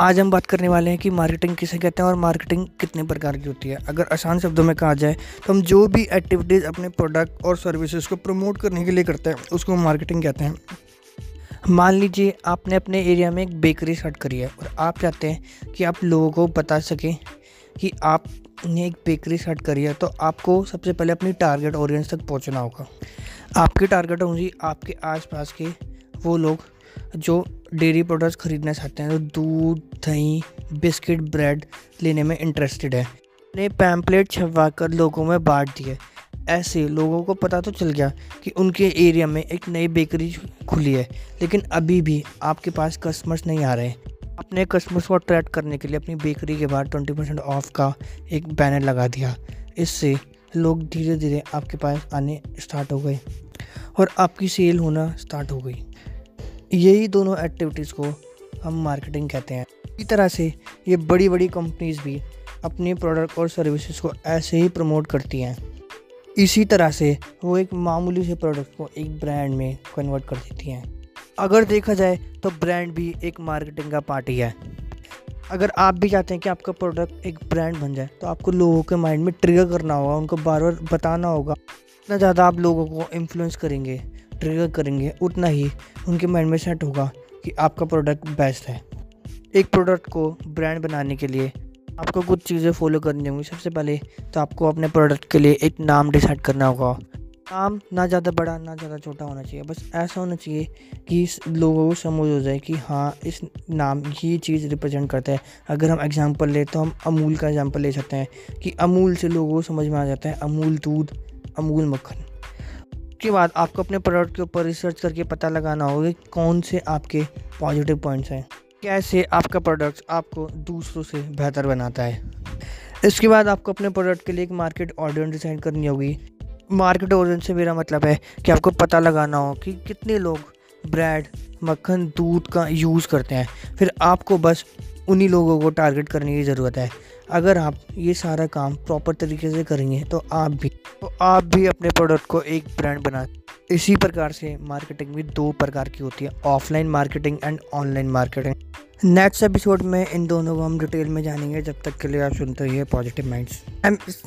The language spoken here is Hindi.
आज हम बात करने वाले हैं कि मार्केटिंग किसे कहते हैं और मार्केटिंग कितने प्रकार की होती है। अगर आसान शब्दों में कहा जाए तो हम जो भी एक्टिविटीज़ अपने प्रोडक्ट और सर्विसेज़ को प्रमोट करने के लिए करते हैं, उसको मार्केटिंग कहते हैं। मान लीजिए आपने अपने एरिया में एक बेकरी स्टार्ट करी है और आप चाहते हैं कि आप लोगों को बता सकें कि आपने एक बेकरी स्टार्ट करी है तो आपको सबसे पहले अपनी टारगेट ऑडियंस तक पहुँचना होगा। आपकी टारगेट होंगी आपके आसपास के वो लोग जो डेयरी प्रोडक्ट्स ख़रीदना चाहते हैं तो दूध, दही, बिस्किट, ब्रेड लेने में इंटरेस्टेड है। ने पैम्पलेट छपवा कर लोगों में बांट दिए ऐसे लोगों को पता तो चल गया कि उनके एरिया में एक नई बेकरी खुली है, लेकिन अभी भी आपके पास कस्टमर्स नहीं आ रहे अपने कस्टमर्स को अट्रैक्ट करने के लिए अपनी बेकरी के बाद ट्वेंटी परसेंट ऑफ़ का एक बैनर लगा दिया। इससे लोग धीरे धीरे आपके पास आने स्टार्ट हो गए और आपकी सेल होना स्टार्ट हो गई। यही दोनों एक्टिविटीज़ को हम मार्केटिंग कहते हैं। इसी तरह से ये बड़ी बड़ी कंपनीज़ भी अपने प्रोडक्ट और सर्विसेज़ को ऐसे ही प्रमोट करती हैं। इसी तरह से वो एक मामूली से प्रोडक्ट को एक ब्रांड में कन्वर्ट कर देती हैं। अगर देखा जाए तो ब्रांड भी एक मार्केटिंग का पार्ट ही। है अगर आप भी चाहते हैं कि आपका प्रोडक्ट एक ब्रांड बन जाए तो आपको लोगों के माइंड में ट्रिगर करना होगा, उनको बार बार बताना होगा। इतना ज़्यादा आप लोगों को इन्फ्लुएंस करेंगे। ट्रिगर करेंगे, उतना ही उनके माइंड में सेट होगा कि आपका प्रोडक्ट बेस्ट है। एक प्रोडक्ट को ब्रांड बनाने के लिए आपको कुछ चीज़ें फॉलो करनी होंगी। सबसे पहले तो आपको अपने प्रोडक्ट के लिए एक नाम डिसाइड करना होगा। नाम ना ज़्यादा बड़ा, ना ज़्यादा छोटा होना चाहिए। बस ऐसा होना चाहिए कि लोगों को समझ हो जाए कि हाँ इस नाम ये चीज़ रिप्रेजेंट करता है। अगर हम एग्जांपल ले तो हम अमूल का एग्जांपल ले सकते हैं कि अमूल से लोगों को समझ में आ जाता है। अमूल दूध, अमूल मक्खन। उसके बाद आपको अपने प्रोडक्ट के ऊपर रिसर्च करके पता लगाना होगा कौन से आपके पॉजिटिव पॉइंट्स हैं। कैसे आपका प्रोडक्ट आपको दूसरों से बेहतर बनाता है। इसके बाद आपको अपने प्रोडक्ट के लिए एक मार्केट ऑडियंस डिसाइड करनी होगी। मार्केट ऑडियंस से मेरा मतलब है कि आपको पता लगाना हो कि कितने लोग ब्रेड मक्खन, दूध का यूज़ करते हैं। फिर आपको बस उन्हीं लोगों को टारगेट करने की ज़रूरत है। अगर आप ये सारा काम प्रॉपर तरीके से करेंगे तो आप भी तो आप भी अपने प्रोडक्ट को एक ब्रांड बना इसी प्रकार से मार्केटिंग भी दो प्रकार की होती है offline marketing and online marketing next episode में इन दोनों को हम डिटेल में जानेंगे, जब तक के लिए आप सुनते रहिए पॉजिटिव माइंड्स